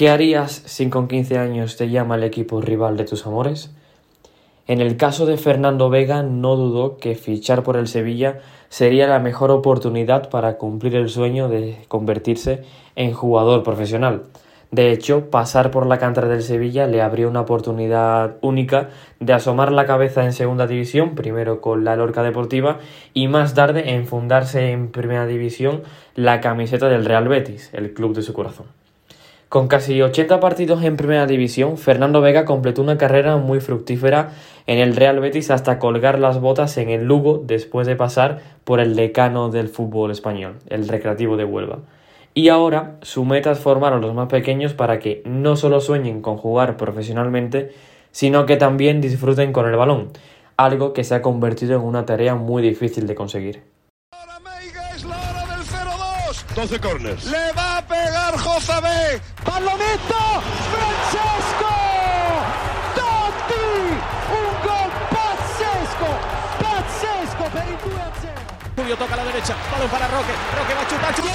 ¿Qué harías si con 15 años te llama el equipo rival de tus amores? En el caso de Fernando Vega, no dudó que fichar por el Sevilla sería la mejor oportunidad para cumplir el sueño de convertirse en jugador profesional. De hecho, pasar por la cantera del Sevilla le abrió una oportunidad única de asomar la cabeza en segunda división, primero con la Lorca Deportiva y más tarde en fundarse en primera división la camiseta del Real Betis, el club de su corazón. Con casi 80 partidos en primera división, Fernando Vega completó una carrera muy fructífera en el Real Betis hasta colgar las botas en el Lugo después de pasar por el decano del fútbol español, el Recreativo de Huelva. Y ahora su meta es formar a los más pequeños para que no solo sueñen con jugar profesionalmente, sino que también disfruten con el balón, algo que se ha convertido en una tarea muy difícil de conseguir. 12 corners. Pegar Josabé. Pallonetto. Francesco. Totti. Un gol pazzesco. Pazzesco per il 2 a 0. Julio toca a la derecha. Balón para Roque. Roque va a chutar. chutar.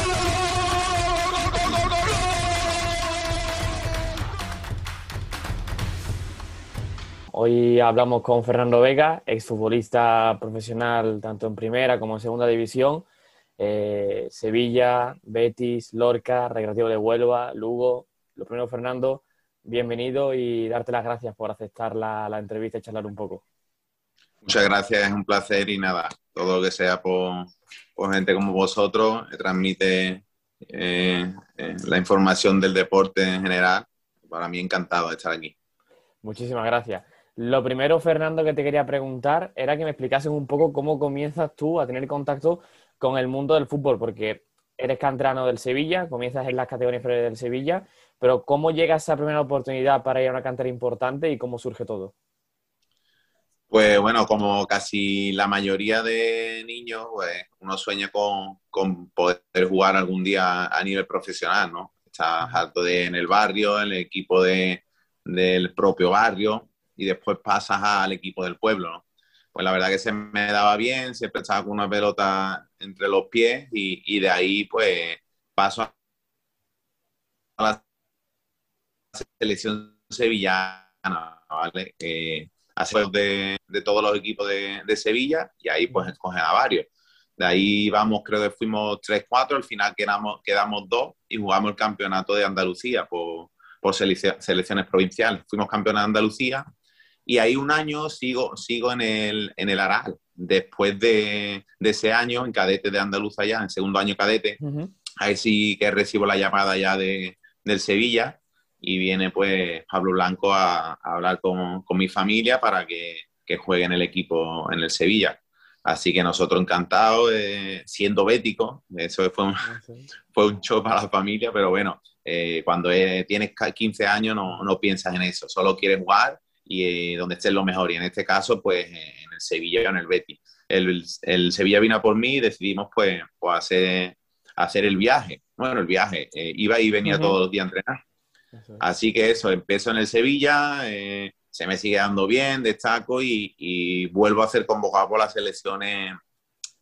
Hoy hablamos con Fernando Vega, exfutbolista profesional tanto en primera como en segunda división eh, Sevilla, Betis, Lorca, Recreativo de Huelva, Lugo. Lo primero, Fernando, bienvenido y darte las gracias por aceptar la, entrevista y charlar un poco. Muchas gracias, es un placer y nada, todo lo que sea por, gente como vosotros, transmite eh, eh, la información del deporte en general. Para mí encantado de estar aquí. Muchísimas gracias. Lo primero, Fernando, que te quería preguntar era que me explicases un poco cómo comienzas tú a tener contacto con el mundo del fútbol, porque eres cantrano del Sevilla, comienzas en las categorías inferiores del Sevilla, pero ¿cómo llega esa primera oportunidad para ir a una cantera importante y cómo surge todo? Pues bueno, como casi la mayoría de niños, pues uno sueña con, poder jugar algún día a nivel profesional, ¿no? Estás alto de, en el barrio, en el equipo de, del propio barrio y después pasas al equipo del pueblo, ¿no? Pues la verdad que se me daba bien, siempre estaba con una pelota entre los pies y, de ahí pues paso a la selección sevillana, ¿vale? Eh, de, de, todos los equipos de, Sevilla y ahí pues escogen a varios. De ahí vamos, creo que fuimos 3-4, al final quedamos, quedamos dos y jugamos el campeonato de Andalucía por, por selecciones provinciales. Fuimos campeones de Andalucía y ahí un año sigo, sigo en, el, en el Aral. Después de, de, ese año, en cadete de Andaluza ya, en segundo año cadete, ahí sí que recibo la llamada ya de, del Sevilla y viene pues Pablo Blanco a, hablar con, con, mi familia para que, que, juegue en el equipo en el Sevilla. Así que nosotros encantados, eh, siendo béticos, eso fue un, ah, fue un show para la familia, pero bueno, eh, cuando tienes 15 años no, no, piensas en eso, solo quieres jugar y eh, donde esté lo mejor. Y en este caso, pues en el Sevilla o en el Betis. El, el, Sevilla vino por mí y decidimos pues, pues hacer, hacer el viaje. Bueno, el viaje. Eh, iba y venía todos los días a entrenar. Así que eso, empezó en el Sevilla, eh, se me sigue dando bien, destaco y, y, vuelvo a ser convocado por las selecciones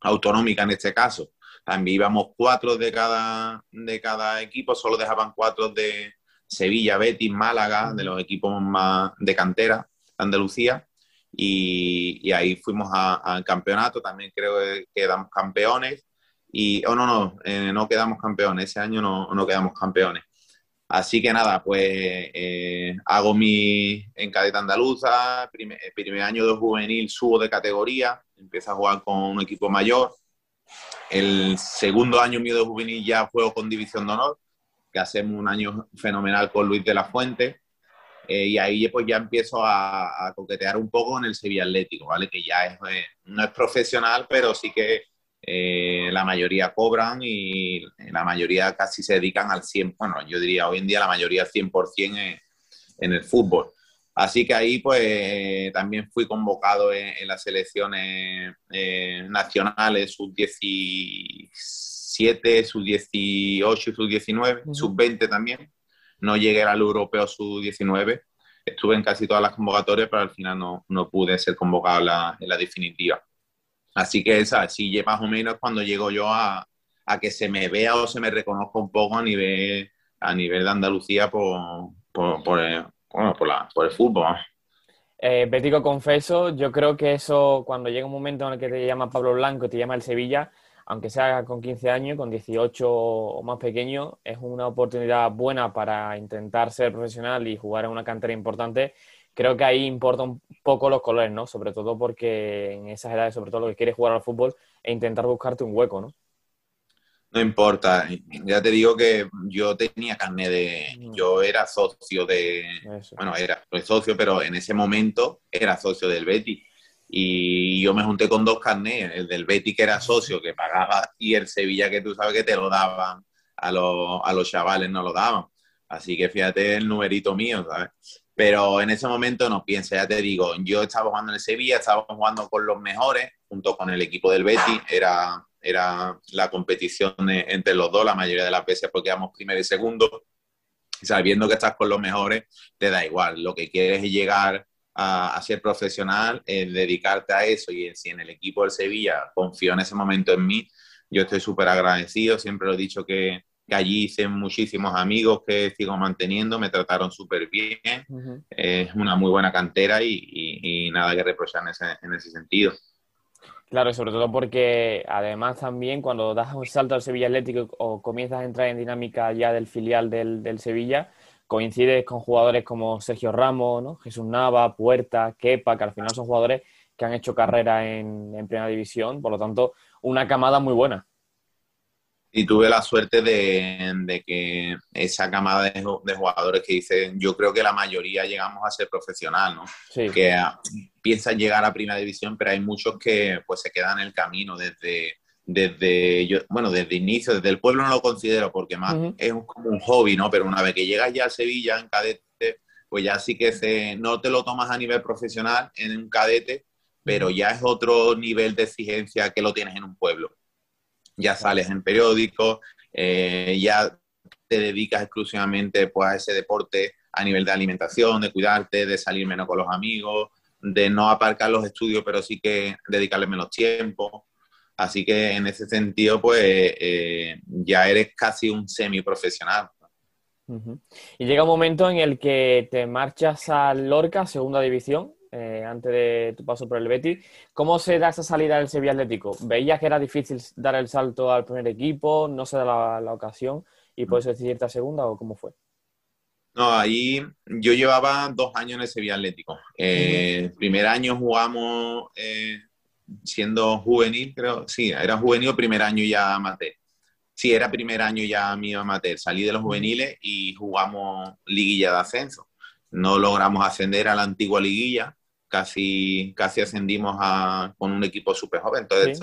autonómicas en este caso. También íbamos cuatro de cada, de cada equipo, solo dejaban cuatro de, Sevilla, Betis, Málaga, de los equipos más de cantera, Andalucía. Y, ahí fuimos al campeonato, también creo que quedamos campeones. Y, oh no, no, eh, no quedamos campeones, ese año no, no quedamos campeones. Así que nada, pues eh, hago mi en cadeta andaluza, primer, primer, año de juvenil subo de categoría, empiezo a jugar con un equipo mayor. El segundo año mío de juvenil ya juego con división de honor que hacemos un año fenomenal con Luis de la Fuente. Eh, y ahí pues ya empiezo a, coquetear un poco en el Sevilla Atlético, ¿vale? Que ya es, eh, no es profesional, pero sí que eh, la mayoría cobran y la mayoría casi se dedican al 100%, bueno, yo diría hoy en día la mayoría al 100% en, en el fútbol. Así que ahí pues también fui convocado en, las selecciones nacionales sub-16 7, sub 18 y sub 19, sub 20 también. No llegué al europeo sub 19. Estuve en casi todas las convocatorias, pero al final no, no pude ser convocado en la, en la definitiva. Así que esa, sí, más o menos cuando llego yo a, a, que se me vea o se me reconozca un poco a nivel, a nivel de Andalucía por, por, por, el, bueno, por, la, por el fútbol. Eh, Bético, confeso, yo creo que eso, cuando llega un momento en el que te llama Pablo Blanco te llama el Sevilla, aunque sea con 15 años, con 18 o más pequeño, es una oportunidad buena para intentar ser profesional y jugar en una cantera importante. Creo que ahí importa un poco los colores, ¿no? Sobre todo porque en esas edades, sobre todo lo que quieres jugar al fútbol e intentar buscarte un hueco, ¿no? No importa, ya te digo que yo tenía carne de, yo era socio de, bueno, era socio, pero en ese momento era socio del Betty. Y yo me junté con dos carnés, el del Betty que era socio, que pagaba, y el Sevilla que tú sabes que te lo daban, a los, a los chavales no lo daban. Así que fíjate el numerito mío, ¿sabes? Pero en ese momento no piensa, ya te digo, yo estaba jugando en el Sevilla, estaba jugando con los mejores, junto con el equipo del Betty, era era la competición entre los dos, la mayoría de las veces porque íbamos primero y segundo. sabiendo que estás con los mejores, te da igual. Lo que quieres es llegar a, ser profesional, dedicarte a eso. Y si en el equipo del Sevilla confió en ese momento en mí, yo estoy súper agradecido. Siempre lo he dicho que, allí hice muchísimos amigos que sigo manteniendo, me trataron súper bien. Es una muy buena cantera y, nada que reprochar en ese, en ese sentido. Claro, sobre todo porque además también cuando das un salto al Sevilla Atlético o comienzas a entrar en dinámica ya del filial del, Sevilla, coincides con jugadores como Sergio Ramos, ¿no? Jesús Nava, Puerta, Kepa, que al final son jugadores que han hecho carrera en, en Primera División, por lo tanto, una camada muy buena. Y tuve la suerte de, que esa camada de, jugadores que dicen, yo creo que la mayoría llegamos a ser profesional, ¿no? Que piensan llegar a primera división, pero hay muchos que pues se quedan en el camino desde, desde yo, bueno, desde inicio, desde el pueblo no lo considero porque más es como un hobby, ¿no? Pero una vez que llegas ya a Sevilla en cadete, pues ya sí que se, no te lo tomas a nivel profesional en un cadete, pero ya es otro nivel de exigencia que lo tienes en un pueblo ya sales en periódicos, eh, ya te dedicas exclusivamente pues, a ese deporte a nivel de alimentación, de cuidarte, de salir menos con los amigos, de no aparcar los estudios, pero sí que dedicarle menos tiempo. Así que en ese sentido, pues eh, ya eres casi un semiprofesional. Y llega un momento en el que te marchas al Lorca, segunda división, eh, antes de tu paso por el Betis. ¿Cómo se da esa salida del Sevilla Atlético? ¿Veías que era difícil dar el salto al primer equipo? ¿No se da la, ocasión? ¿Y puedes decidirte a segunda o cómo fue? No, ahí yo llevaba dos años en el Sevilla Atlético. Eh, el primer año jugamos eh, siendo juvenil, creo. Sí, era juvenil, primer año ya amateur. Sí, era primer año ya mío amateur. Salí de los juveniles y jugamos liguilla de ascenso. No logramos ascender a la antigua liguilla, casi, casi ascendimos a, con un equipo súper joven. Entonces,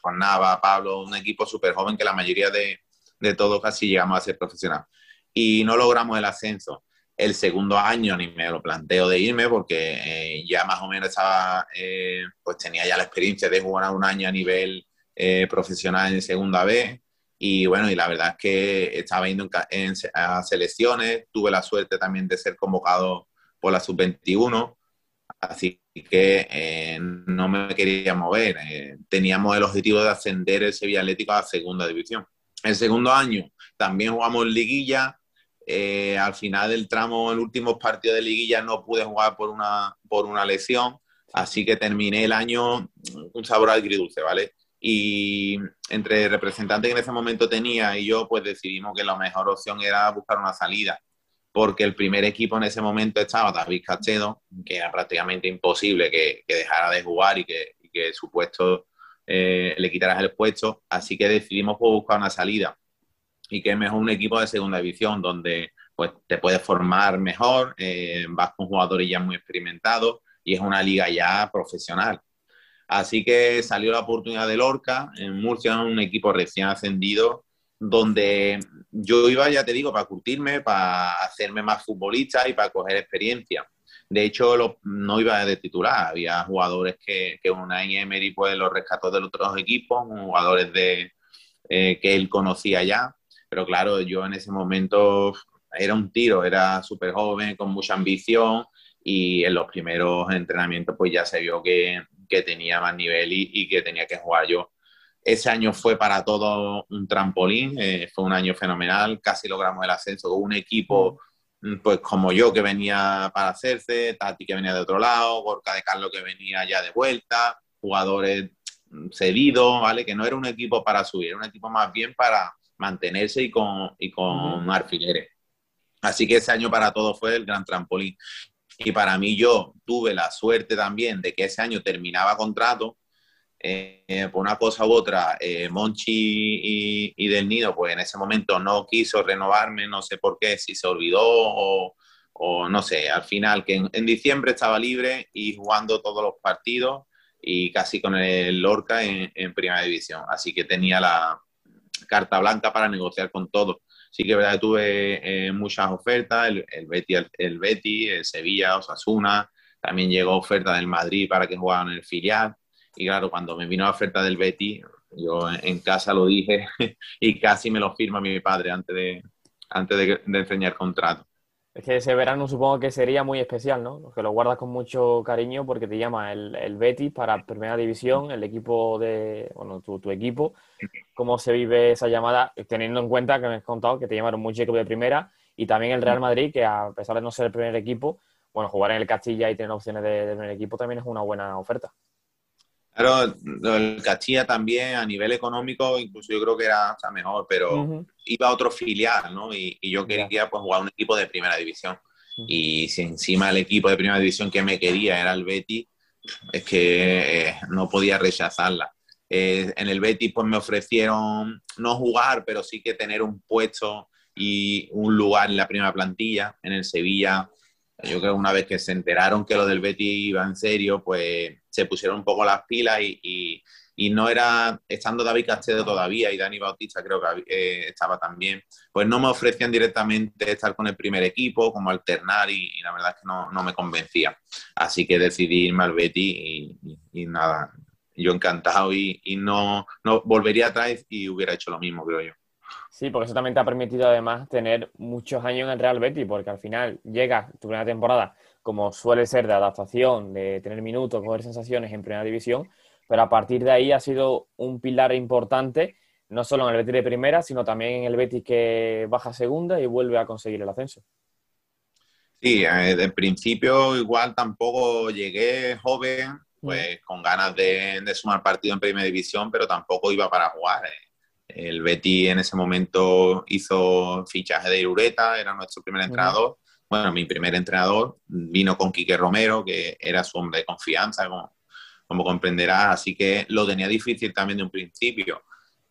con Nava, Pablo, un equipo súper joven que la mayoría de, de todos casi llegamos a ser profesional. Y no logramos el ascenso. El segundo año ni me lo planteo de irme porque eh, ya más o menos estaba, eh, pues tenía ya la experiencia de jugar un año a nivel eh, profesional en segunda B. Y bueno, y la verdad es que estaba yendo en, a selecciones, tuve la suerte también de ser convocado por la sub-21 Así que eh, no me quería mover. Teníamos el objetivo de ascender el Sevilla Atlético a segunda división. El segundo año también jugamos liguilla. Eh, al final del tramo, el último partido de liguilla, no pude jugar por una, por una lesión. Así que terminé el año un sabor agridulce, ¿vale? Y entre el representante que en ese momento tenía y yo, pues decidimos que la mejor opción era buscar una salida porque el primer equipo en ese momento estaba David Cachedo, que era prácticamente imposible que, dejara de jugar y que, su puesto eh, le quitaras el puesto, así que decidimos pues, buscar una salida y que es mejor un equipo de segunda división donde pues te puedes formar mejor, eh, vas con jugadores ya muy experimentados y es una liga ya profesional. Así que salió la oportunidad de Lorca, en Murcia un equipo recién ascendido donde yo iba, ya te digo, para curtirme, para hacerme más futbolista y para coger experiencia. De hecho, no iba de titular, había jugadores que, que Unai Emery pues, los rescató de otros equipos, jugadores de, eh, que él conocía ya, pero claro, yo en ese momento era un tiro, era súper joven, con mucha ambición y en los primeros entrenamientos pues ya se vio que, que tenía más nivel y, y que tenía que jugar yo. ese año fue para todo un trampolín, eh, fue un año fenomenal, casi logramos el ascenso con un equipo mm, pues como yo que venía para hacerse, Tati que venía de otro lado, Gorka de Carlos que venía ya de vuelta, jugadores mm, cedidos, ¿vale? Que no era un equipo para subir, era un equipo más bien para mantenerse y con, y con alfileres. Así que ese año para todos fue el gran trampolín. Y para mí yo tuve la suerte también de que ese año terminaba contrato eh, por una cosa u otra, eh, Monchi y, Del Nido, pues en ese momento no quiso renovarme, no sé por qué, si se olvidó o, no sé, al final, que en, diciembre estaba libre y jugando todos los partidos y casi con el Lorca en, primera división. Así que tenía la carta blanca para negociar con todos. Sí que verdad tuve eh, muchas ofertas, el, el, Betty, el, Betty, el Sevilla, Osasuna, también llegó oferta del Madrid para que jugaran en el filial y claro, cuando me vino la oferta del Betty, yo en casa lo dije y casi me lo firma mi padre antes de, antes de enseñar contrato. Es que ese verano supongo que sería muy especial, ¿no? Que lo guardas con mucho cariño porque te llama el, el Betis para Primera División, el equipo de, bueno, tu, tu, equipo. ¿Cómo se vive esa llamada? Teniendo en cuenta que me has contado que te llamaron mucho equipo de Primera y también el Real Madrid, que a pesar de no ser el primer equipo, bueno, jugar en el Castilla y tener opciones de primer equipo también es una buena oferta. Claro, el Castilla también a nivel económico, incluso yo creo que era mejor, pero iba a otro filial, ¿no? Y, yo quería pues, jugar un equipo de primera división. Y si encima el equipo de primera división que me quería era el Betty, es que eh, no podía rechazarla. Eh, en el Betty pues me ofrecieron no jugar, pero sí que tener un puesto y un lugar en la primera plantilla. En el Sevilla yo creo que una vez que se enteraron que lo del Betty iba en serio, pues se pusieron un poco las pilas y, y, no era, estando David Castedo todavía y Dani Bautista creo que eh, estaba también, pues no me ofrecían directamente estar con el primer equipo, como alternar y, la verdad es que no, no, me convencía. Así que decidí irme al Betty y, y nada, yo encantado y, no, no volvería atrás y hubiera hecho lo mismo, creo yo. Sí, porque eso también te ha permitido además tener muchos años en el Real Betis, porque al final llega tu primera temporada, como suele ser de adaptación, de tener minutos, coger sensaciones en primera división, pero a partir de ahí ha sido un pilar importante, no solo en el Betis de primera, sino también en el Betis que baja segunda y vuelve a conseguir el ascenso. Sí, eh, de principio igual tampoco llegué joven, pues mm. con ganas de, de, sumar partido en primera división, pero tampoco iba para jugar. Eh el Betty en ese momento hizo fichaje de Irureta, era nuestro primer entrenador. Bueno, mi primer entrenador vino con Quique Romero, que era su hombre de confianza, como, como comprenderás, así que lo tenía difícil también de un principio.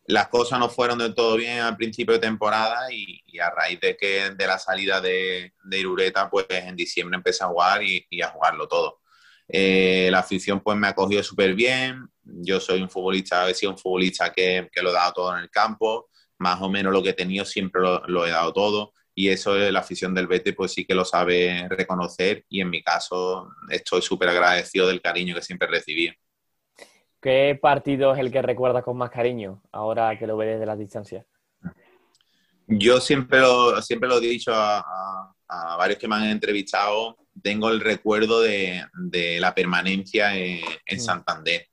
Las cosas no fueron del todo bien al principio de temporada y, a raíz de que de la salida de, de Irureta, pues en diciembre empecé a jugar y, a jugarlo todo. Eh, la afición pues me ha cogido súper bien. Yo soy un futbolista, he sido un futbolista que, que, lo he dado todo en el campo. Más o menos lo que he tenido siempre lo, he dado todo. Y eso la afición del Betis pues sí que lo sabe reconocer. Y en mi caso estoy súper agradecido del cariño que siempre recibí. ¿Qué partido es el que recuerdas con más cariño ahora que lo ves desde las distancias? Yo siempre lo, siempre lo he dicho a, a varios que me han entrevistado tengo el recuerdo de, la permanencia en, mm. Santander.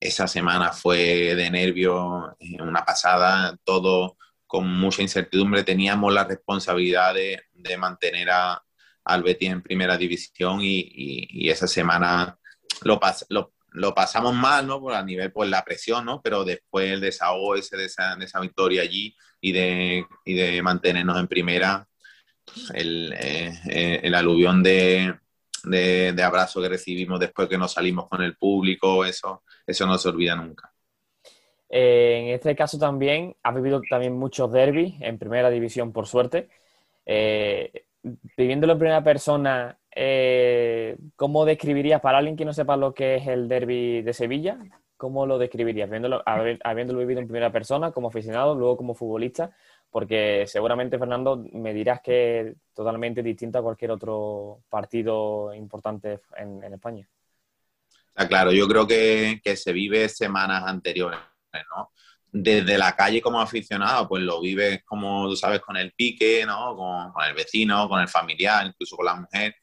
Esa semana fue de nervio, eh, una pasada, todo con mucha incertidumbre. Teníamos la responsabilidad de, mantener a, al Betis en primera división y, esa semana lo, lo, pasamos mal, ¿no? Por a nivel, por la presión, ¿no? Pero después el desahogo ese de esa, de esa victoria allí y de, de mantenernos en primera, el, eh, eh, el aluvión de, de, abrazo que recibimos después que nos salimos con el público, eso, eso no se olvida nunca. Eh, en este caso también has vivido también muchos derbis en primera división, por suerte. viviéndolo en primera persona, ¿cómo describirías para alguien que no sepa lo que es el derby de Sevilla? ¿Cómo lo describirías? habiéndolo vivido en primera persona, como aficionado, luego como futbolista, porque seguramente, Fernando, me dirás que es totalmente distinto a cualquier otro partido importante en, España. Está claro, yo creo que, se vive semanas anteriores, ¿no? Desde la calle como aficionado, pues lo vives como tú sabes con el pique, ¿no? Con, el vecino, con el familiar, incluso con la mujer.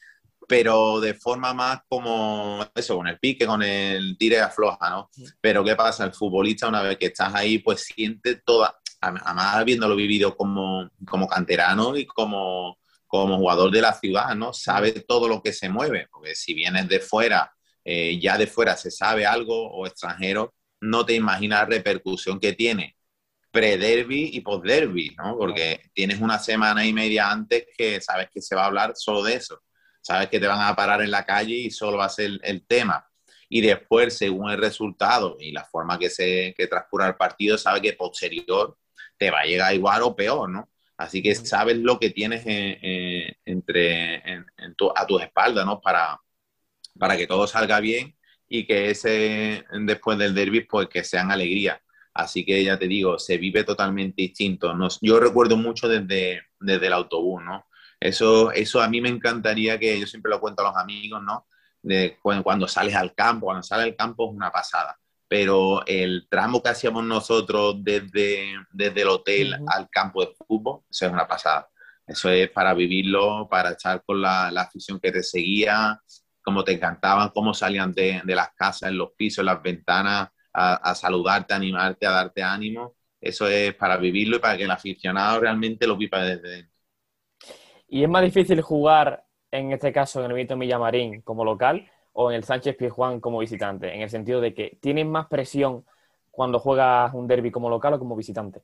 pero de forma más como eso, con el pique, con el tire afloja, ¿no? Pero ¿qué pasa? El futbolista, una vez que estás ahí, pues siente toda, además habiéndolo vivido como, como canterano y como, como jugador de la ciudad, ¿no? Sabe todo lo que se mueve, porque si vienes de fuera, eh, ya de fuera se sabe algo o extranjero, no te imaginas la repercusión que tiene pre-derby y post-derby, ¿no? Porque tienes una semana y media antes que sabes que se va a hablar solo de eso sabes que te van a parar en la calle y solo va a ser el tema. Y después, según el resultado y la forma que se que transcurra el partido, sabes que posterior te va a llegar igual o peor, ¿no? Así que sabes lo que tienes entre, a tus espaldas, ¿no? Para, para que todo salga bien y que ese, después del derby, pues que sean alegría. Así que ya te digo, se vive totalmente distinto. yo recuerdo mucho desde, desde el autobús, ¿no? Eso, eso a mí me encantaría que yo siempre lo cuento a los amigos, ¿no? De cuando, sales al campo, cuando sales al campo es una pasada. Pero el tramo que hacíamos nosotros desde, desde el hotel al campo de fútbol, eso es una pasada. Eso es para vivirlo, para estar con la, la afición que te seguía, cómo te encantaban, cómo salían de, de las casas, en los pisos, en las ventanas, a, a, saludarte, a animarte, a darte ánimo. Eso es para vivirlo y para que el aficionado realmente lo viva desde dentro. ¿Y es más difícil jugar, en este caso, en el Benito Villamarín como local o en el Sánchez Pizjuán como visitante? En el sentido de que tienes más presión cuando juegas un derby como local o como visitante.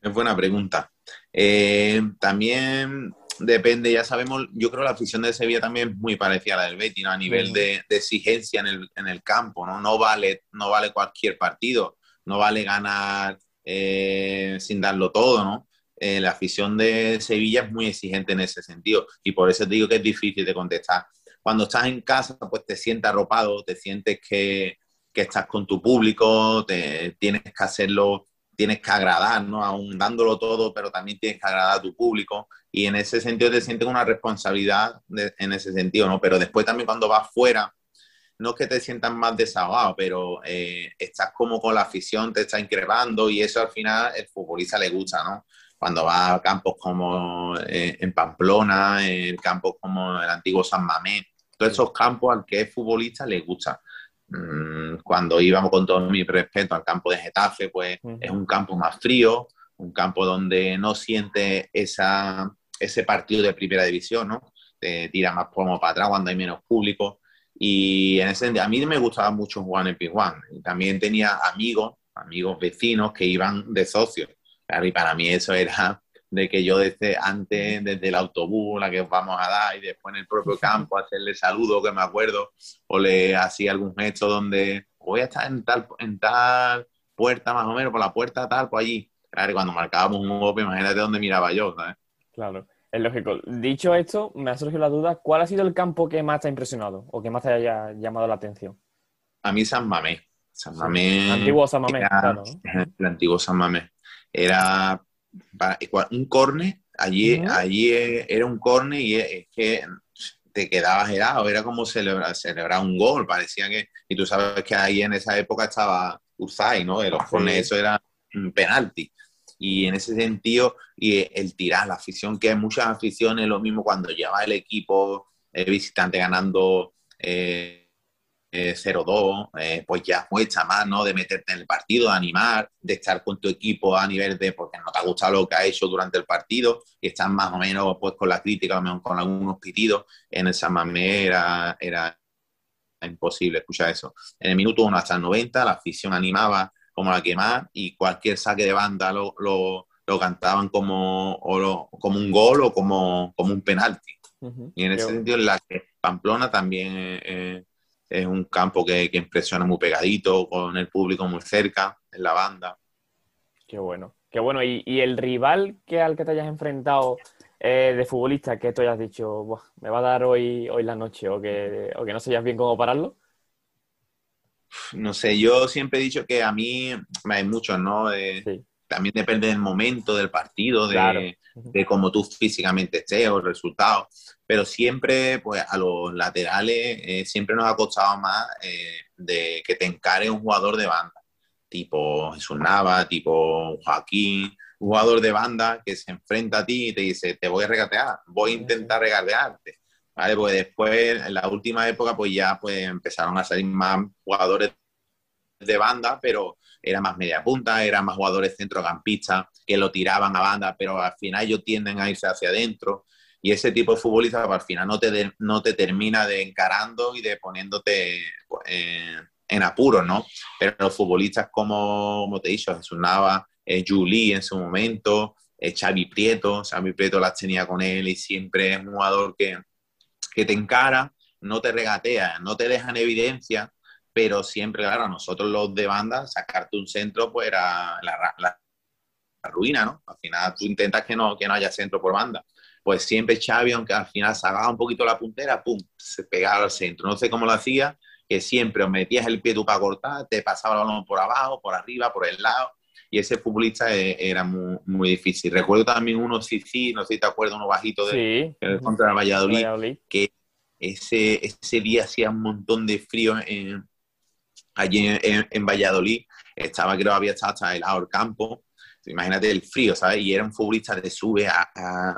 Es buena pregunta. Eh, también depende, ya sabemos, yo creo que la afición de Sevilla también es muy parecida a la del Betis, A nivel de, exigencia en el, en el, campo, ¿no? No vale, no vale cualquier partido, no vale ganar eh, sin darlo todo, ¿no? Eh, la afición de Sevilla es muy exigente en ese sentido y por eso te digo que es difícil de contestar. Cuando estás en casa, pues te sientes arropado, te sientes que, que estás con tu público, te, tienes que hacerlo, tienes que agradar, ¿no? Aún dándolo todo, pero también tienes que agradar a tu público y en ese sentido te sientes una responsabilidad en ese sentido, ¿no? Pero después también cuando vas fuera, no es que te sientas más desahogado, pero eh, estás como con la afición, te está increvando y eso al final el futbolista le gusta, ¿no? cuando va a campos como eh, en Pamplona, en campos como el antiguo San Mamés, todos esos campos al que es futbolista le gusta. Mm, cuando íbamos con todo mi respeto al campo de Getafe, pues es un campo más frío, un campo donde no siente esa, ese partido de primera división, ¿no? Te tira más como para atrás cuando hay menos público. Y en ese sentido, a mí me gustaba mucho jugar en Pizjuán. También tenía amigos, amigos vecinos que iban de socios Claro, y para mí eso era de que yo desde antes, desde el autobús, la que vamos a dar, y después en el propio campo, hacerle saludo, que me acuerdo, o le hacía algún gesto donde voy a estar en tal, en tal puerta más o menos, por la puerta tal, por allí. Claro, cuando marcábamos un golpe, imagínate dónde miraba yo, ¿sabes? Claro, es lógico. Dicho esto, me ha surgido la duda, ¿cuál ha sido el campo que más te ha impresionado o que más te haya llamado la atención? A mí San Mamés. San Mamés. El antiguo San Mamés, claro. El antiguo San Mamés era un corne, allí, allí era un corne y es que te quedabas helado, era como celebrar, celebrar un gol, parecía que, y tú sabes que ahí en esa época estaba Urzai, ¿no? Los cornes, eso era un penalti. Y en ese sentido, y el tirar, la afición, que hay muchas aficiones, lo mismo cuando lleva el equipo el visitante ganando eh, 0-2, eh, pues ya muestra más, ¿no? De meterte en el partido, de animar, de estar con tu equipo a nivel de, porque no te ha gustado lo que ha hecho durante el partido y estás más o menos pues con la crítica, con algunos pitidos. En el San era, era imposible escuchar eso. En el minuto 1 hasta el 90 la afición animaba como la que más y cualquier saque de banda lo, lo, lo cantaban como, o como un gol o como, como un penalti. Y en ese sentido, la Pamplona también... Eh, es un campo que, impresiona muy pegadito, con el público muy cerca, en la banda. Qué bueno, qué bueno. ¿Y, el rival que al que te hayas enfrentado eh, de futbolista que tú hayas dicho, me va a dar hoy, hoy la noche o que, o que no sabías bien cómo pararlo? No sé, yo siempre he dicho que a mí hay muchos, ¿no? También depende del momento del partido, de, de cómo tú físicamente estés o el resultado. Pero siempre, pues a los laterales, eh, siempre nos ha costado más eh, de que te encare un jugador de banda, tipo Jesús Nava, tipo Joaquín, un jugador de banda que se enfrenta a ti y te dice, te voy a regatear, voy a intentar regatearte. ¿vale? Pues después, en la última época, pues ya pues, empezaron a salir más jugadores de banda, pero era más media punta, eran más jugadores centrocampistas que lo tiraban a banda, pero al final ellos tienden a irse hacia adentro. Y ese tipo de futbolista, pues, al final no te, no te termina de encarando y de poniéndote pues, en apuros, ¿no? Pero los futbolistas como, como te he dicho, Jesús Nava, eh, Juli en su momento, eh, Xavi Prieto, Xavi Prieto las tenía con él y siempre es un jugador que, que te encara, no te regatea, no te deja en evidencia, pero siempre, claro, nosotros los de banda, sacarte un centro, pues era la, la, ruina, ¿no? Al final tú intentas que no, que no haya centro por banda. Pues siempre Xavi, aunque al final sacaba un poquito la puntera, pum, se pegaba al centro. No sé cómo lo hacía, que siempre metías el pie tú para cortar, te pasaba el balón por abajo, por arriba, por el lado, y ese futbolista e, era muy, muy difícil. Recuerdo también uno, sí, sí, no sé si te acuerdas, uno bajito de, contra el Valladolid, que ese, ese día hacía un montón de frío en, allí en, Valladolid, estaba, creo, había estado hasta el campo, imagínate el frío, ¿sabes? Y era un futbolista de sube,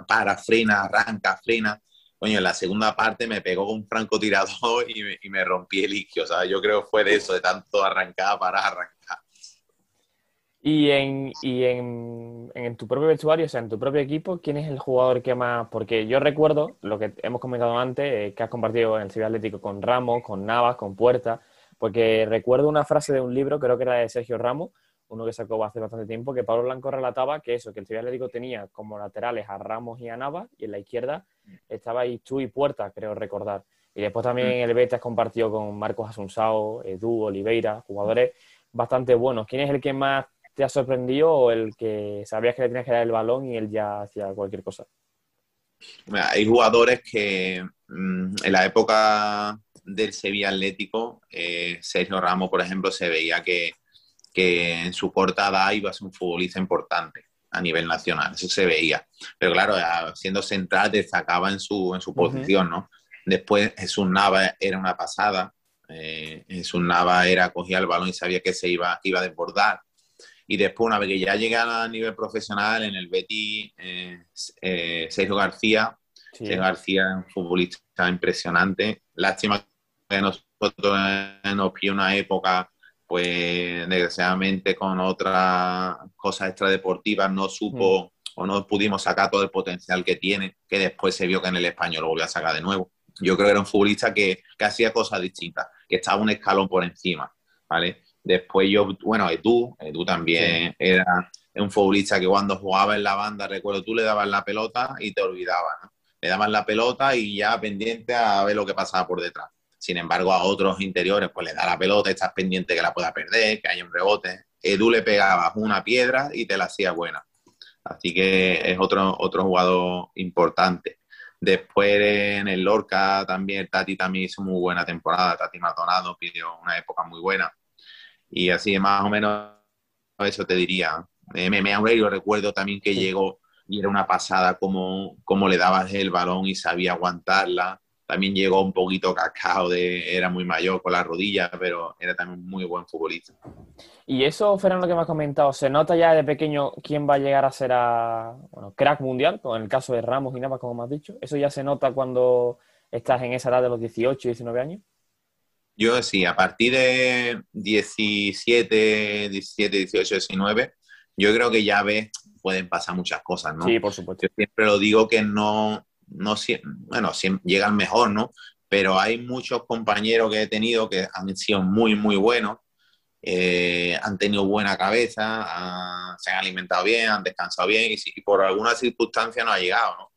para, frena, arranca, frena. Coño, en la segunda parte me pegó un francotirador y me, rompí el isquio, ¿sabes? Yo creo que fue de eso, de tanto arrancar para arrancar. Y, en, y en, en, tu propio vestuario, o sea, en tu propio equipo, ¿quién es el jugador que más...? Porque yo recuerdo, lo que hemos comentado antes, eh, que has compartido en el Ciudad Atlético con Ramos, con Navas, con Puerta, porque recuerdo una frase de un libro, creo que era de Sergio Ramos, uno que sacó hace bastante tiempo, que Pablo Blanco relataba que eso, que el Sevilla Atlético tenía como laterales a Ramos y a Navas, y en la izquierda estaba Ichu y Puerta, creo recordar. Y después también mm. el Betis compartió con Marcos Asunsao, Edu, Oliveira, jugadores bastante buenos. ¿Quién es el que más te ha sorprendido o el que sabías que le tenías que dar el balón y él ya hacía cualquier cosa? Hay jugadores que mm, en la época del Sevilla Atlético, eh, Sergio Ramos, por ejemplo, se veía que, que en su corta edad iba a ser un futbolista importante a nivel nacional, eso se veía. Pero claro, siendo central destacaba en su, en su posición, ¿no? Después Jesús Nava era una pasada, eh, Jesús Nava era, cogía el balón y sabía que se iba, iba a desbordar. Y después, una vez que ya llegaba a nivel profesional, en el Betty, eh, eh, Sergio García, Sergio García es un futbolista impresionante. Lástima que nosotros nos pilló una época, pues desgraciadamente con otras cosas extradeportivas no supo mm. o no pudimos sacar todo el potencial que tiene, que después se vio que en el español lo volvió a sacar de nuevo. Yo creo que era un futbolista que, que hacía cosas distintas, que estaba un escalón por encima, ¿vale? Después yo, bueno, Edu, Edu también era un futbolista que cuando jugaba en la banda, recuerdo, tú le dabas la pelota y te olvidabas, ¿no? Le dabas la pelota y ya pendiente a ver lo que pasaba por detrás. Sin embargo, a otros interiores, pues le da la pelota, estás pendiente que la pueda perder, que haya un rebote. Edu le pegaba una piedra y te la hacía buena. Así que es otro, otro jugador importante. Después en el Lorca también, Tati también hizo muy buena temporada. Tati Maldonado pidió una época muy buena. Y así más o menos eso te diría. Meme Aurelio recuerdo también que llegó y era una pasada como, como le dabas el balón y sabía aguantarla también llegó un poquito cascado, de, era muy mayor con la rodilla, pero era también un muy buen futbolista. Y eso, Fernando, que me has comentado, ¿se nota ya de pequeño quién va a llegar a ser a, bueno, crack mundial, con el caso de Ramos y Navas, como me has dicho? ¿Eso ya se nota cuando estás en esa edad de los 18, 19 años? Yo sí, a partir de 17, 17, 18, 19, yo creo que ya ves, pueden pasar muchas cosas, ¿no? Sí, por supuesto. Yo siempre lo digo que no, no bueno, llegan mejor, ¿no? Pero hay muchos compañeros que he tenido que han sido muy, muy buenos, eh, han tenido buena cabeza, se han alimentado bien, han descansado bien y, por alguna circunstancia no ha llegado, ¿no?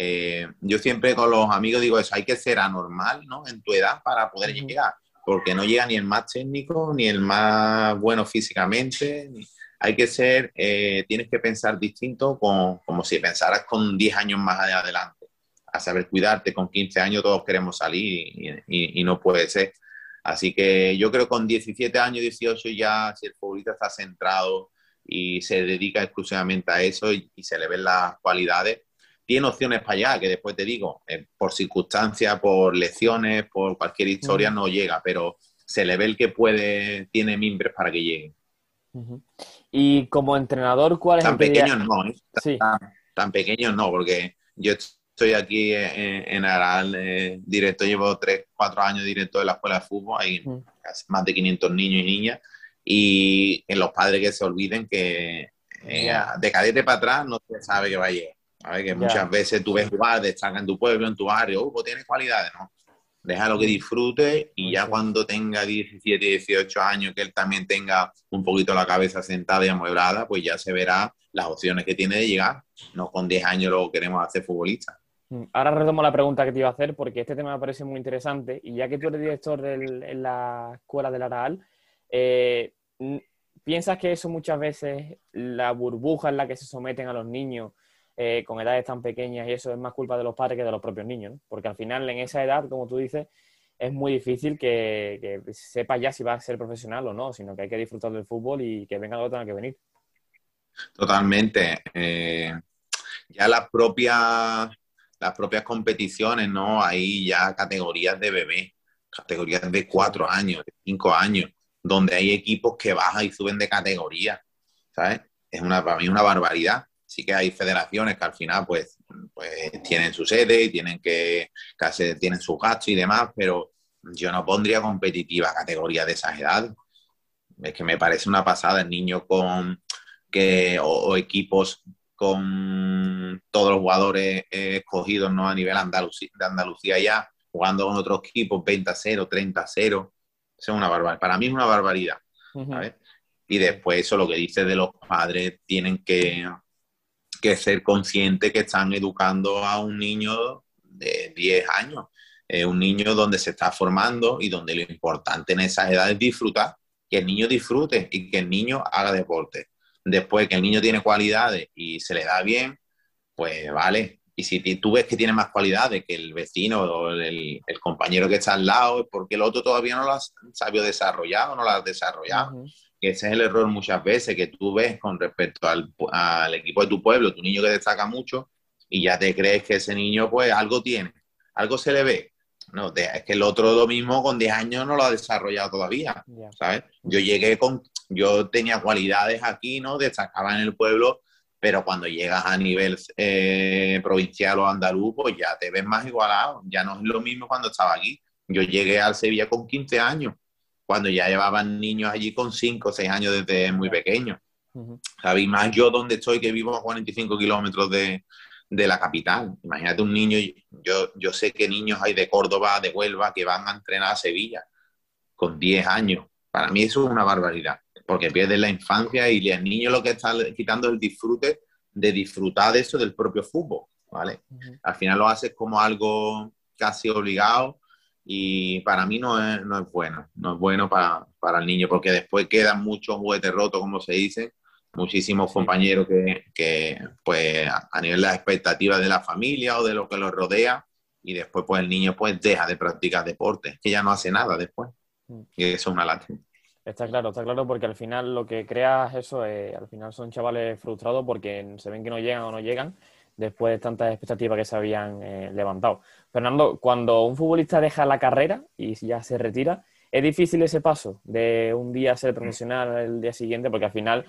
Eh, yo siempre con los amigos digo eso, hay que ser anormal, ¿no? En tu edad para poder llegar, porque no llega ni el más técnico, ni el más bueno físicamente, hay que ser, eh, tienes que pensar distinto como, como si pensaras con 10 años más adelante a saber cuidarte. Con 15 años todos queremos salir y, no puede ser. Así que yo creo que con 17 años, 18 ya, si el futbolista está centrado y se dedica exclusivamente a eso y, se le ven las cualidades, tiene opciones para allá, que después te digo, eh, por circunstancias, por lecciones, por cualquier historia no llega, pero se le ve el que puede, tiene mimbres para que llegue. Y como entrenador, ¿cuál es tan el pequeños no, ¿eh? tan, tan, pequeños no, porque yo estoy aquí en, en Aral, eh, directo, llevo tres, cuatro años directo de la escuela de fútbol, hay Mm. más de 500 niños y niñas, y en los padres que se olviden que eh, Ya. de cadete para atrás no se sabe que va a llegar. ¿sabes? Que Ya. muchas veces tú ves jugar, destaca en tu pueblo, en tu barrio, uh, pues tienes cualidades, ¿no? Déjalo que disfrute y ya Sí. cuando tenga 17, 18 años, que él también tenga un poquito la cabeza sentada y amueblada, pues ya se verá las opciones que tiene de llegar. No con 10 años lo queremos hacer futbolista. Mm. Ahora retomo la pregunta que te iba a hacer porque este tema me parece muy interesante y ya que tú eres director del- en la escuela del Araal, eh, ¿piensas que eso muchas veces, la burbuja en la que se someten a los niños eh, con edades tan pequeñas y eso es más culpa de los padres que de los propios niños? Porque al final en esa edad, como tú dices, es muy difícil que, que sepas ya si va a ser profesional o no, sino que hay que disfrutar del fútbol y que venga lo que tenga que venir. Totalmente. Eh, ya las propias, las propias competiciones, ¿no? Hay ya categorías de bebé, categorías de cuatro años, de cinco años, donde hay equipos que bajan y suben de categoría, ¿sabes? Es una, para mí una barbaridad. Sí que hay federaciones que al final, pues, pues tienen su sede y tienen que, casi tienen su gasto y demás, pero yo no pondría competitiva categoría de esas edades. Es que me parece una pasada el niño con que, o equipos con todos los jugadores eh, escogidos ¿no? a nivel Andalucía, de Andalucía ya, jugando con otros equipos 20 a 0, 30 a 0. Eso es una barbaridad. Para mí es una barbaridad. Y después eso, lo que dice de los padres, tienen que, que ser conscientes que están educando a un niño de 10 años. Eh, un niño donde se está formando y donde lo importante en esas edades es disfrutar, que el niño disfrute y que el niño haga deporte. Después que el niño tiene cualidades y se le da bien, pues vale. Y si tú ves que tiene más cualidades que el vecino o el, el compañero que está al lado, es porque el otro todavía no lo has sabido desarrollar o no lo has desarrollado. Ese es el error muchas veces que tú ves con respecto al, al equipo de tu pueblo, tu niño que destaca mucho, y ya te crees que ese niño, pues, algo tiene, algo se le ve. No, es que el otro lo mismo con 10 años no lo ha desarrollado todavía, Ya. ¿sabes? Yo llegué con, yo tenía cualidades aquí, ¿no? Destacaba en el pueblo, pero cuando llegas a nivel eh, provincial o andaluz, pues ya te ves más igualado, ya no es lo mismo cuando estaba aquí. Yo llegué al Sevilla con 15 años, cuando ya llevaban niños allí con 5 o 6 años desde muy pequeños. Ujú. ¿sabes? Y más yo donde estoy, que vivo a 45 kilómetros de, de la capital. Imagínate un niño, yo, yo sé que niños hay de Córdoba, de Huelva, que van a entrenar a Sevilla con 10 años. Para mí eso es una barbaridad, porque pierden la infancia y el niño lo que está quitando es el disfrute de disfrutar de eso del propio fútbol, ¿vale? Al final lo haces como algo casi obligado y para mí no es, no es bueno, no es bueno para, para el niño, porque después quedan muchos juguetes rotos, como se dice, muchísimos compañeros que, que, pues a nivel de las expectativas de la familia o de lo que los rodea y después pues el niño pues deja de practicar deporte, que ya no hace nada después. Mm. Y eso es una lástima. Está claro, está claro, porque al final lo que creas eso, eh, al final son chavales frustrados porque se ven que no llegan o no llegan después de tantas expectativas que se habían eh, levantado. Fernando, cuando un futbolista deja la carrera y ya se retira, es difícil ese paso de un día ser profesional el día siguiente, porque al final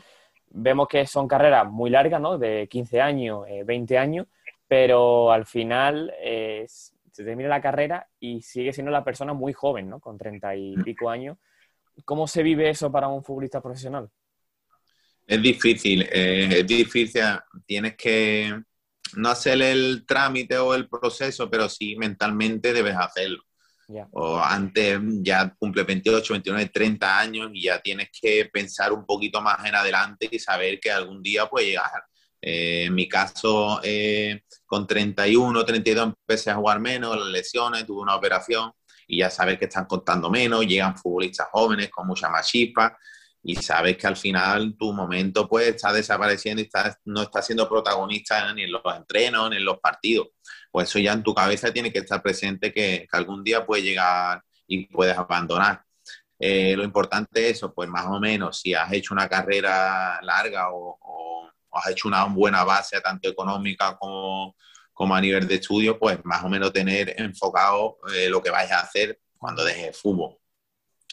vemos que son carreras muy largas, ¿no? De 15 años, eh, 20 años, pero al final eh, se termina la carrera y sigue siendo la persona muy joven, ¿no? Con 30 y pico años. ¿Cómo se vive eso para un futbolista profesional? Es difícil, eh, es difícil, tienes que no hacer el trámite o el proceso, pero sí mentalmente debes hacerlo. Ya. O antes ya cumple 28, 29, 30 años y ya tienes que pensar un poquito más en adelante y saber que algún día puede llegar. Eh, en mi caso, eh, con 31, 32 empecé a jugar menos, las lesiones, tuve una operación y ya sabes que están contando menos, llegan futbolistas jóvenes con mucha más chispa y sabes que al final tu momento pues está desapareciendo y estás, no estás siendo protagonista ni en los entrenos ni en los partidos. Pues eso ya en tu cabeza tiene que estar presente que, que algún día puede llegar y puedes abandonar. Eh, lo importante es eso, pues más o menos, si has hecho una carrera larga o, has hecho una buena base, tanto económica como, como a nivel de estudio, pues más o menos tener enfocado eh, lo que vayas a hacer cuando dejes el fútbol.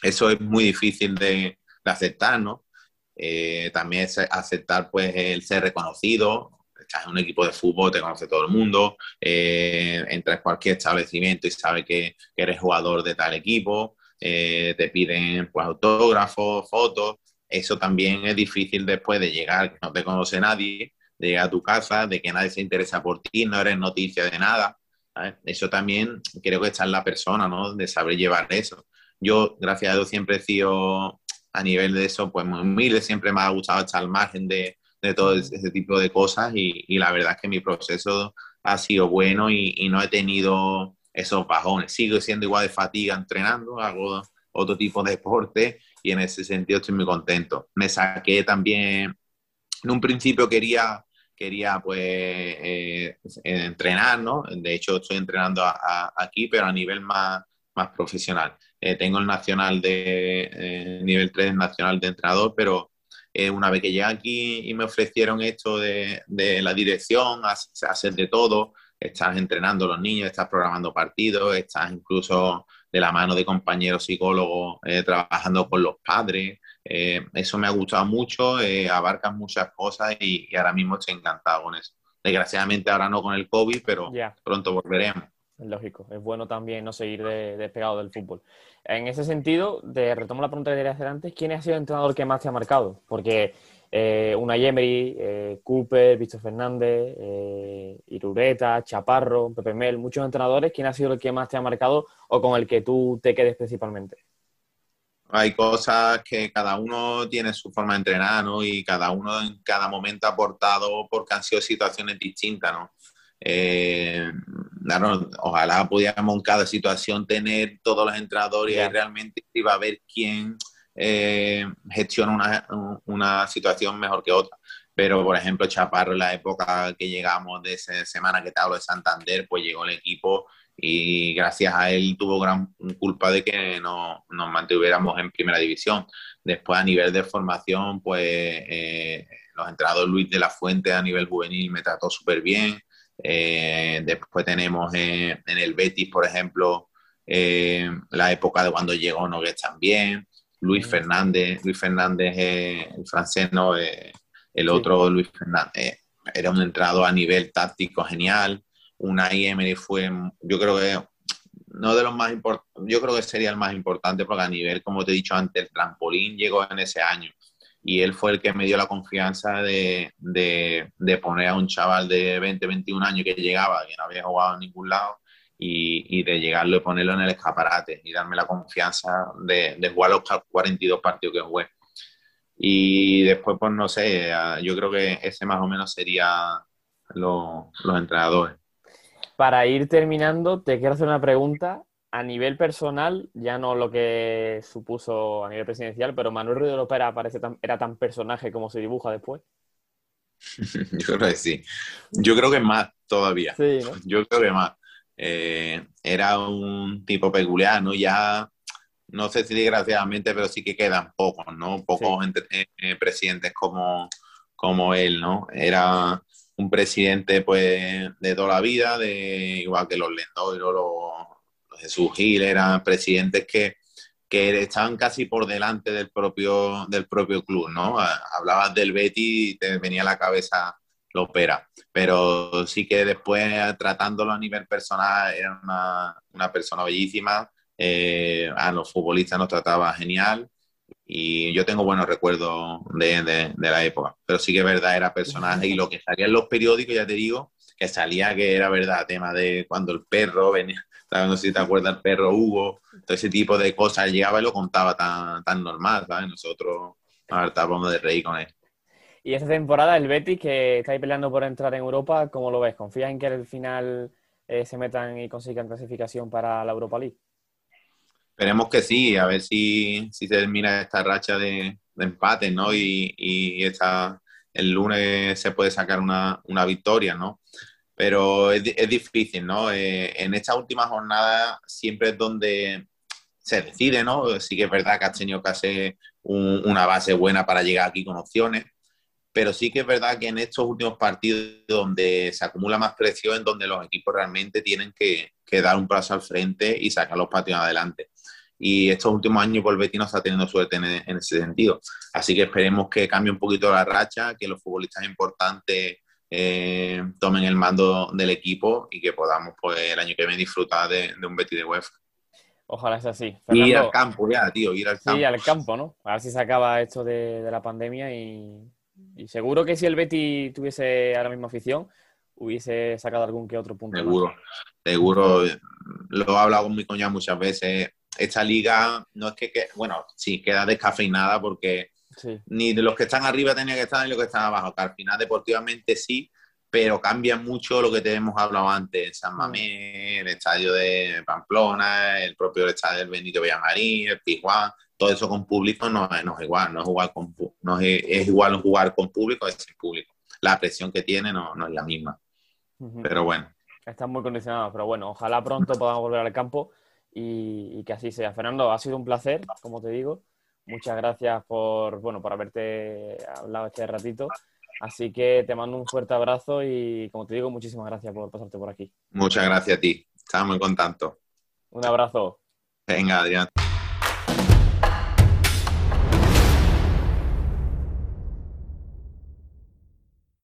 Eso es muy difícil de, aceptar, ¿no? Eh, también es aceptar pues el ser reconocido, estás en un equipo de fútbol, te conoce todo el mundo, eh, entras en cualquier establecimiento y sabes que, eres jugador de tal equipo, eh, te piden pues autógrafos, fotos. Eso también es difícil después de llegar, no te conoce nadie, de llegar a tu casa, de que nadie se interesa por ti, no eres noticia de nada. Eso también creo que está en la persona, ¿no? De saber llevar eso. Yo, gracias a Dios, siempre he sido a nivel de eso, pues muy humilde, siempre me ha gustado estar al margen de, de todo ese tipo de cosas y, y, la verdad es que mi proceso ha sido bueno y, y, no he tenido esos bajones. Sigo siendo igual de fatiga entrenando, hago otro tipo de deporte y en ese sentido estoy muy contento. Me saqué también, en un principio quería quería pues eh, entrenar, ¿no? De hecho estoy entrenando aquí, pero a nivel más, más profesional. Eh, tengo el nacional de eh, nivel 3 nacional de entrenador, pero una vez que llegué aquí y me ofrecieron esto de, de la dirección, hacer de todo, estás entrenando a los niños, estás programando partidos, estás incluso de la mano de compañeros psicólogos trabajando con los padres, eh, eso me ha gustado mucho, eh, abarcan muchas cosas y, ahora mismo estoy encantado con eso. Desgraciadamente ahora no con el COVID, pero pronto volveremos. Es lógico, es bueno también no seguir despegado del fútbol. En ese sentido, de retomo la pregunta que quería hacer antes, ¿quién ha sido el entrenador que más te ha marcado? Porque eh, una Emery, eh, Cooper, Víctor Fernández, eh, Irureta, Chaparro, Pepe Mel, muchos entrenadores, ¿quién ha sido el que más te ha marcado o con el que tú te quedes principalmente? hay cosas que cada uno tiene su forma de entrenar, ¿no? Y cada uno en cada momento ha aportado porque han sido situaciones distintas, ¿no? Eh, claro, ojalá pudiéramos en cada situación tener todos los entrenadores y realmente iba a ver quién eh, gestiona una, una, situación mejor que otra. Pero, por ejemplo, Chaparro, en la época que llegamos de esa semana que te hablo de Santander, pues llegó el equipo y gracias a él tuvo gran culpa de que no, nos mantuviéramos en primera división. Después a nivel de formación, pues eh, los entrenadores Luis de la Fuente a nivel juvenil me trató súper bien. Eh, después tenemos en el Betis, por ejemplo, eh, la época de cuando llegó Nogués también. Luis Fernández, Luis Fernández, el francés, no, el otro Luis Fernández, era un entrenador a nivel táctico genial. Una Emery fue, yo creo que no de los más importantes, yo creo que sería el más importante porque a nivel, como te he dicho antes, el trampolín llegó en ese año y él fue el que me dio la confianza de, de, poner a un chaval de 20, 21 años que llegaba, que no había jugado en ningún lado, y, y de llegarlo y ponerlo en el escaparate y darme la confianza de, de, jugar los 42 partidos que jugué. Y después, pues no sé, yo creo que ese más o menos sería los entrenadores. Para ir terminando, te quiero hacer una pregunta a nivel personal, ya no lo que supuso a nivel presidencial, pero Manuel Ruiz de Lopera parece era tan personaje como se dibuja después. Yo creo que sí. Yo creo que más todavía. Sí, Yo creo que más. Eh, era un tipo peculiar, ¿no? Ya, no sé si desgraciadamente, pero sí que quedan pocos, ¿no? Pocos eh, presidentes como, como él, ¿no? Era un presidente pues de toda la vida, de igual que los Lendoiro, los, Jesús Gil, eran presidentes que, que estaban casi por delante del propio, del propio club, ¿no? Hablabas del Betty y te venía a la cabeza lo opera, pero sí que después tratándolo a nivel personal era una, una persona bellísima, eh, a los futbolistas nos trataba genial, y yo tengo buenos recuerdos de, de, la época, pero sí que es verdad, era personaje y lo que salía en los periódicos, ya te digo, que salía que era verdad, tema de cuando el perro venía, no sé si te acuerdas, el perro Hugo, todo ese tipo de cosas, llegaba y lo contaba tan, tan normal, ¿sabes? Nosotros estábamos de reír con él. Y esta temporada, el Betis, que está ahí peleando por entrar en Europa, ¿cómo lo ves? ¿Confías en que al final eh, se metan y consigan clasificación para la Europa League? Esperemos que sí, a ver si, si se termina esta racha de, de empate, ¿no? Y, y el lunes se puede sacar una, una victoria, ¿no? Pero es, es difícil, ¿no? Eh, en esta última jornada siempre es donde se decide, ¿no? Sí que es verdad que has tenido que una base buena para llegar aquí con opciones, pero sí que es verdad que en estos últimos partidos donde se acumula más presión, donde los equipos realmente tienen que, que dar un paso al frente y sacar los partidos adelante y estos últimos años Betis no está teniendo suerte en, ese sentido. Así que esperemos que cambie un poquito la racha, que los futbolistas importantes eh, tomen el mando del equipo y que podamos pues el año que viene disfrutar de, un Betty de UEFA. Ojalá sea así. ir al campo ya, tío, ir al campo. Sí, al campo, ¿no? A ver si se acaba esto de, la pandemia y, seguro que si el Betty tuviese ahora misma afición, hubiese sacado algún que otro punto. Seguro, seguro. Lo he hablado con mi coña muchas veces. Esta liga no es que, bueno, sí, queda descafeinada porque ni de los que están arriba tenía que estar ni los que están abajo, que al final deportivamente sí, pero cambia mucho lo que te hemos hablado antes, San mm. Mamés, el estadio de Pamplona, el propio estadio del Benito Villamarín, el Pijuán, todo eso con público no, no es igual, no es, igual con, no es, igual jugar con público que sin público. La presión que tiene no, no es la misma. Pero bueno. Están muy condicionados, pero bueno, ojalá pronto podamos volver al campo y, y que así sea. Fernando, ha sido un placer, como te digo. Muchas gracias por, bueno, por haberte hablado este ratito. Así que te mando un fuerte abrazo y, como te digo, muchísimas gracias por pasarte por aquí. Muchas gracias a ti. Estamos muy contentos. Un abrazo. Venga, Adrián.